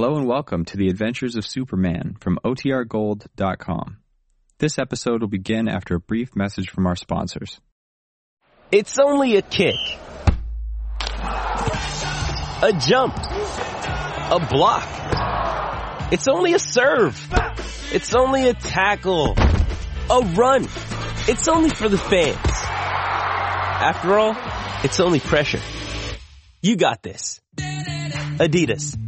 Hello and welcome to the Adventures of Superman from OTRGold.com. This episode will begin after a brief message from our sponsors. It's only a kick, a jump, a block. It's only a serve. It's only a tackle, a run. It's only for the fans. After all, it's only pressure. You got this. Adidas.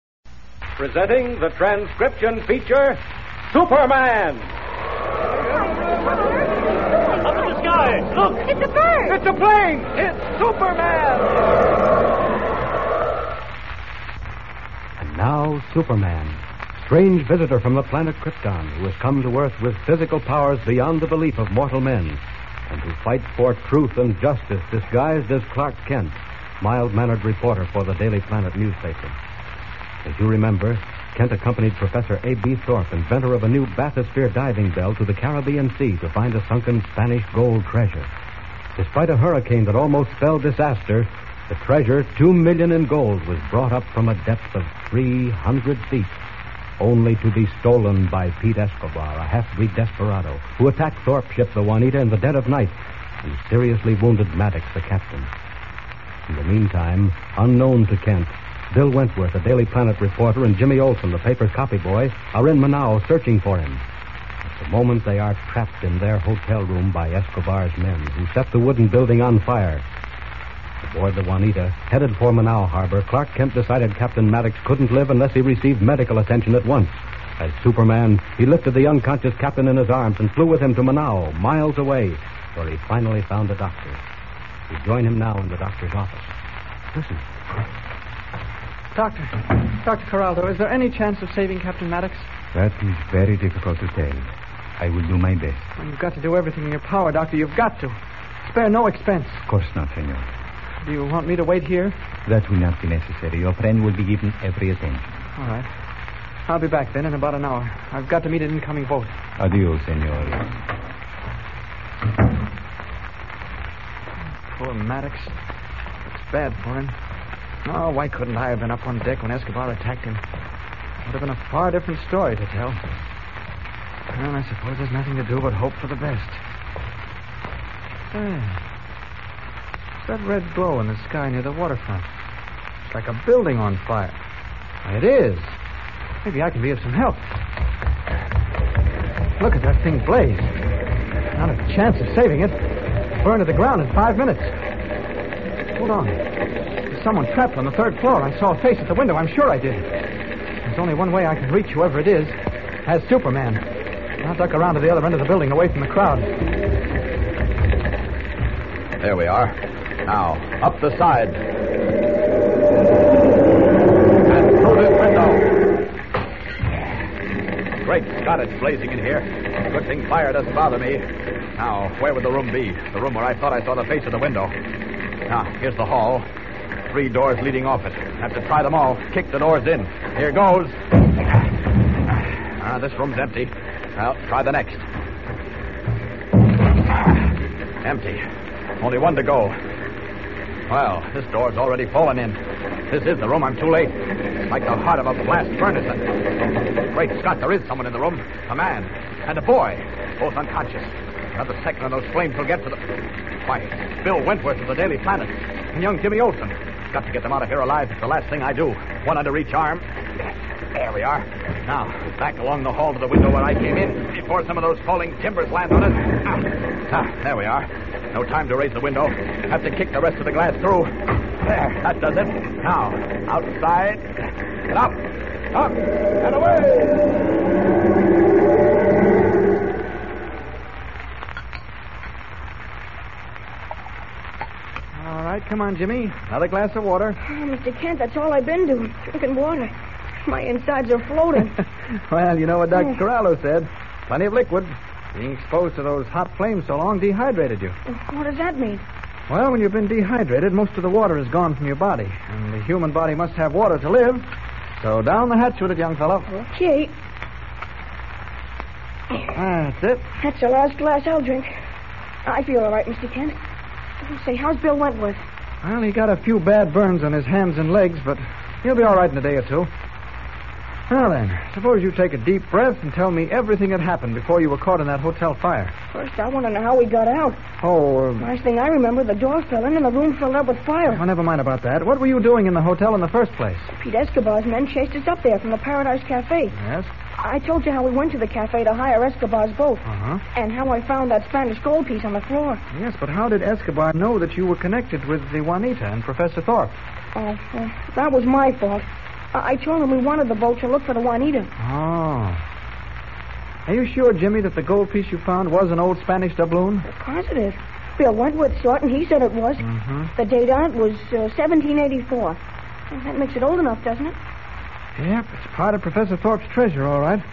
Presenting the transcription feature, Superman. Up in the sky! Look! It's a bird! It's a plane! It's Superman! And now, Superman, strange visitor from the planet Krypton, who has come to Earth with physical powers beyond the belief of mortal men, and who fights for truth and justice disguised as Clark Kent, mild-mannered reporter for the Daily Planet newspaper. As you remember, Kent accompanied Professor A.B. Thorpe, inventor of a new bathysphere diving bell, to the Caribbean Sea to find a sunken Spanish gold treasure. Despite a hurricane that almost spelled disaster, the treasure, two million in gold, was brought up from a depth of 300 feet, only to be stolen by Pete Escobar, a half-breed desperado, who attacked Thorpe's ship, the Juanita, in the dead of night and seriously wounded Maddox, the captain. In the meantime, unknown to Kent, Bill Wentworth, a Daily Planet reporter, and Jimmy Olsen, the paper's copy boy, are in Manaus searching for him. At the moment, they are trapped in their hotel room by Escobar's men, who set the wooden building on fire. Aboard the Juanita, headed for Manao Harbor, Clark Kent decided Captain Maddox couldn't live unless he received medical attention at once. As Superman, he lifted the unconscious captain in his arms and flew with him to Manao, miles away, where he finally found a doctor. We join him now in the doctor's office. Listen. Doctor, Dr. Corraldo, is there any chance of saving Captain Maddox? That is very difficult to tell. I will do my best. Well, you've got to do everything in your power, Doctor. You've got to. Spare no expense. Of course not, senor. Do you want me to wait here? That will not be necessary. Your friend will be given every attention. All right. I'll be back then in about an hour. I've got to meet an incoming boat. Adios, senor. Poor Maddox. It's bad for him. Oh, why couldn't I have been up on deck when Escobar attacked him? Would have been a far different story to tell. Well, I suppose there's nothing to do but hope for the best. What's that red glow in the sky near the waterfront? It's like a building on fire. It is. Maybe I can be of some help. Look at that thing blaze. Not a chance of saving it. Burn to the ground in five minutes. Hold on. There's someone trapped on the third floor. I saw a face at the window. I'm sure I did. There's only one way I can reach whoever it is. As Superman. I'll duck around to the other end of the building away from the crowd. There we are. Now, up the side. And through this window. Great Scott, it's blazing in here. Good thing fire doesn't bother me. Now, where would the room be? The room where I thought I saw the face of the window. Now, here's the hall. Three doors leading off it. Have to try them all. Kick the doors in. Here goes. Ah, this room's empty. Well, try the next. Empty. Only one to go. Well, this door's already fallen in. This is the room. I'm too late. Like the heart of a blast furnace. Great Scott, there is someone in the room. A man and a boy. Both unconscious. Another second and those flames will get to the... Why, Bill Wentworth of the Daily Planet. And young Jimmy Olsen. Got to get them out of here alive. It's the last thing I do. One under each arm. There we are. Now, back along the hall to the window where I came in before some of those falling timbers land on us. Ah, ah, there we are. No time to raise the window. Have to kick the rest of the glass through. There, that does it. Now, outside. And up, up, and away! All right, come on, Jimmy. Another glass of water. Oh, Mr. Kent, that's all I've been doing. Drinking water. My insides are floating. well, you know what Dr. Oh. Corralo said. Plenty of liquid. Being exposed to those hot flames so long dehydrated you. what does that mean? Well, when you've been dehydrated, most of the water is gone from your body. And the human body must have water to live. So down the hatch with it, young fellow. Okay. Ah, That's it. That's the last glass I'll drink. I feel all right, Mr. Kent. Say, how's Bill Wentworth? Well, he got a few bad burns on his hands and legs, but he'll be all right in a day or two. Now then, suppose you take a deep breath and tell me everything that happened before you were caught in that hotel fire. First, I want to know how we got out. Oh, uh, Last thing I remember, the door fell in and the room filled up with fire. well, never mind about that. What were you doing in the hotel in the first place? Pete Escobar's men chased us up there from the Paradise Cafe. Yes. I told you how we went to the cafe to hire Escobar's boat. Uh-huh. And how I found that Spanish gold piece on the floor. Yes, but how did Escobar know that you were connected with the Juanita and Professor Thorpe? Oh, well, that was my fault. I, told him we wanted the boat to look for the Juanita. Oh. Are you sure, Jimmy, that the gold piece you found was an old Spanish doubloon? Positive. Bill Wentworth saw it, and he said it was. Mm-hmm. The date on it was uh, 1784. Well, that makes it old enough, doesn't it? Yep, it's part of Professor Thorpe's treasure, all right.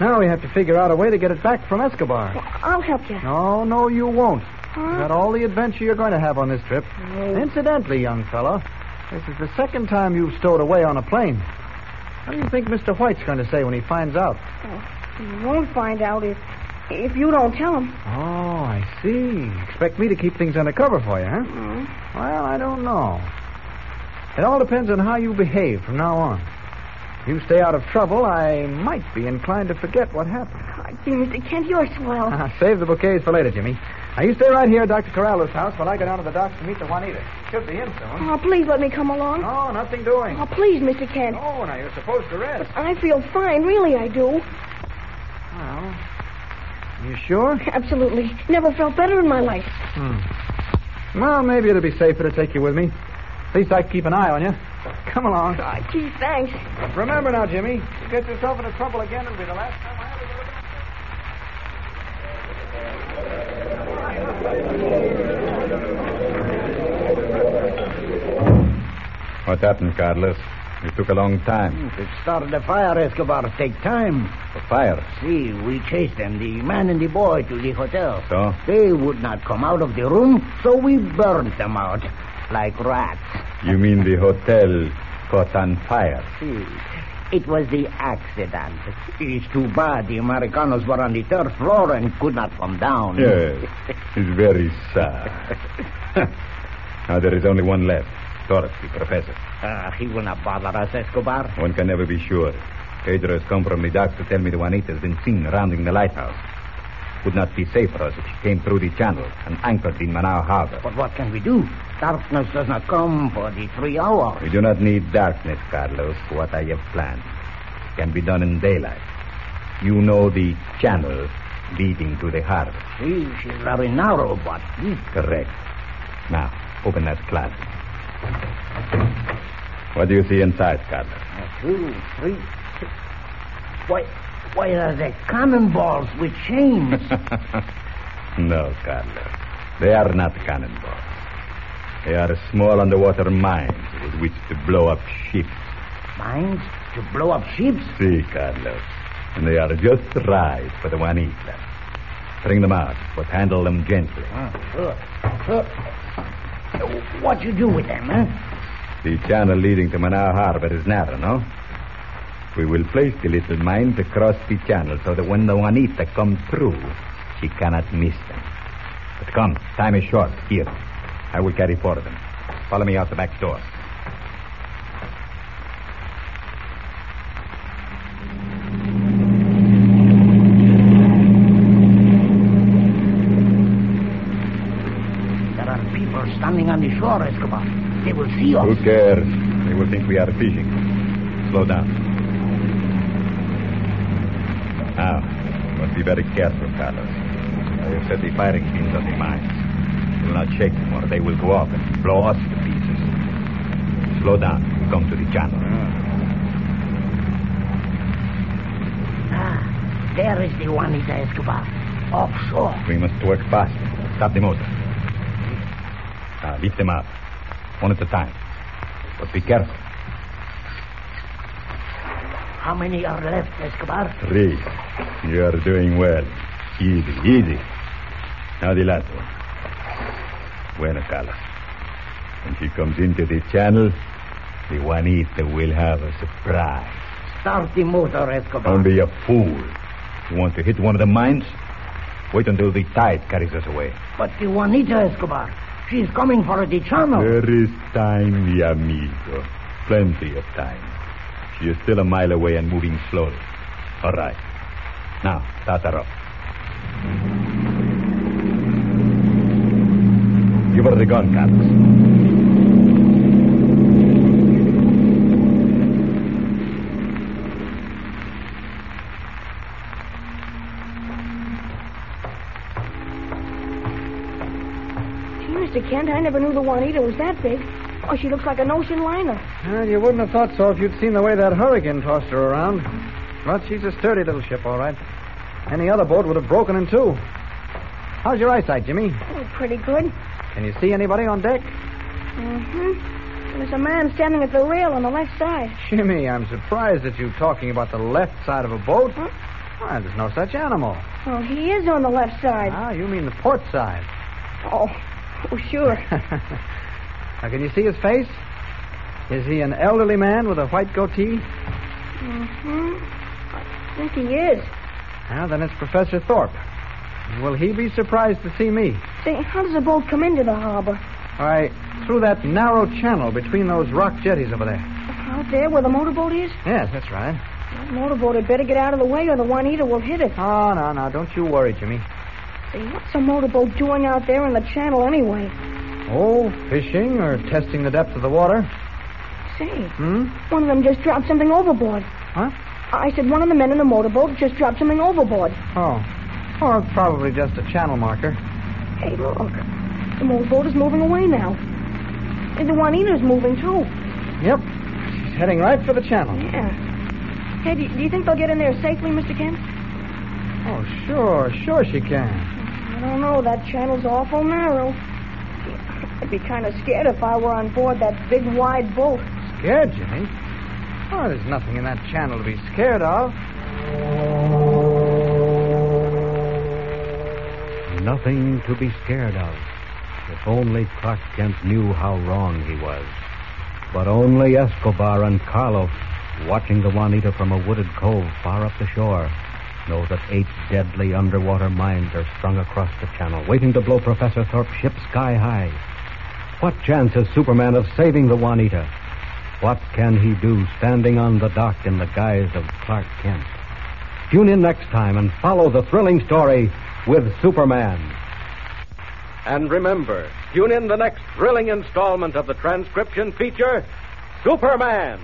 Now we have to figure out a way to get it back from Escobar. I'll help you. No, no, you won't. Huh? Got all the adventure you're going to have on this trip. Oh. Incidentally, young fellow, this is the second time you've stowed away on a plane. What do you think Mr. White's going to say when he finds out? Oh, he won't find out if if you don't tell him. Oh, I see. Expect me to keep things undercover for you, huh? Mm-hmm. Well, I don't know. It all depends on how you behave from now on. If you stay out of trouble, I might be inclined to forget what happened. I see, Mr. Kent, you're swell. Save the bouquets for later, Jimmy. Now, you stay right here at Dr. Corralo's house while I go down to the docks to meet the Juanita. She should be in soon. Oh, please let me come along. No, nothing doing. Oh, please, Mr. Kent. Oh, now you're supposed to rest. I feel fine, really, I do. Well, you sure? Absolutely. Never felt better in my life. Hmm. Well, maybe it'll be safer to take you with me. At least I can keep an eye on you. Come along. Oh, gee, thanks. Remember now, Jimmy, you get yourself into trouble again, it'll be the last time I ever get it. What happened, Carlos? It took a long time. Hmm, to start the fire, Escobar, take time. The fire. See, we chased them, the man and the boy, to the hotel. So? They would not come out of the room, so we burned them out like rats. You mean the hotel caught on fire? See, it was the accident. It's too bad the Americanos were on the third floor and could not come down. Yes. It's very sad. now there is only one left. Torres, the professor. Ah, he will not bother us, Escobar. One can never be sure. Pedro has come from the docks to tell me the Juanita has been seen rounding the lighthouse. Would not be safe for us if she came through the channel and anchored in Manao Harbor. But what can we do? Darkness does not come for the three hours. We do not need darkness, Carlos, for what I have planned. Can be done in daylight. You know the channel leading to the harbor. See, she's very narrow, but hmm, Correct. Now, open that closet. What do you see inside, Carlos? two, three, six. Why, why are they cannonballs with chains? no, Carlos. They are not cannonballs. They are small underwater mines with which to blow up ships. Mines to blow up ships? See, Carlos. And they are just right for the Juanita. Bring them out, but handle them gently. Ah, sure. Sure. What you do with them, huh? The channel leading to Manao Harbor is narrow, no? We will place the little mines across the channel so that when the Juanita comes through, she cannot miss them. But come, time is short. Here, I will carry four of them. Follow me out the back door. There are people standing on the shore, Escobar. They will see us. Who cares? They will think we are fishing. Slow down. Now, must be very careful, Carlos. I have set the firing pins on the mines. Do not shake them, or they will go off and blow us to pieces. Slow down. We come to the channel. Ah, there is the Juanita Escobar. Offshore. We must work fast. Stop the motor. Now, lift them up. One at a time. But be careful. How many are left, Escobar? Three. You are doing well. Easy, easy. Now the last one. Bueno, Carlos. When she comes into the channel, the Juanita will have a surprise. Start the motor, Escobar. Don't be a fool. You want to hit one of the mines? Wait until the tide carries us away. But the Juanita Escobar, she's coming for the channel. There is time, mi amigo. Plenty of time. Is still a mile away and moving slowly. All right. Now, start her up. Give her the gun, Carlos. Mr. Kent, I never knew the Juanita was that big. Oh, she looks like an ocean liner. Well, you wouldn't have thought so if you'd seen the way that hurricane tossed her around. But she's a sturdy little ship, all right. Any other boat would have broken in two. How's your eyesight, Jimmy? Oh, pretty good. Can you see anybody on deck? Mm-hmm. There's a man standing at the rail on the left side. Jimmy, I'm surprised at you talking about the left side of a boat. Why, there's no such animal. Oh, he is on the left side. Ah, you mean the port side. Oh, oh sure. Now, can you see his face? Is he an elderly man with a white goatee? mm-hmm. I think he is. Ah, then it's Professor Thorpe. Will he be surprised to see me? Say, how does a boat come into the harbor? Why, through that narrow channel between those rock jetties over there. Out there where the motorboat is? Yes, that's right. That motorboat had better get out of the way or the Juanita will hit it. Oh, no, no, don't you worry, Jimmy. Say, what's a motorboat doing out there in the channel anyway? Oh, fishing or testing the depth of the water? Say, Hmm? one of them just dropped something overboard. Huh? I said one of the men in the motorboat just dropped something overboard. Oh. Oh, it's probably just a channel marker. Hey, look. The motorboat is moving away now. And the Juanita's moving, too. Yep. She's heading right for the channel. Yeah. Hey, do, do you think they'll get in there safely, Mr. Kent? Oh, sure, sure she can. I don't know. That channel's awful narrow. I'd be kind of scared if I were on board that big, wide boat. Scared, Jimmy? Oh, there's nothing in that channel to be scared of. Nothing to be scared of. If only Clark Kent knew how wrong he was. But only Escobar and Carlos, watching the Juanita from a wooded cove far up the shore, know that eight deadly underwater mines are strung across the channel, waiting to blow Professor Thorpe's ship sky high. What chance has Superman of saving the Juanita? What can he do standing on the dock in the guise of Clark Kent? Tune in next time and follow the thrilling story with Superman. And remember, tune in the next thrilling installment of the transcription feature, Superman.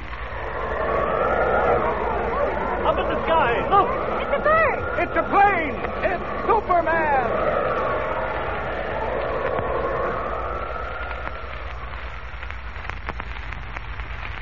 Up in the sky. Look. It's a bird. It's a plane. It's Superman.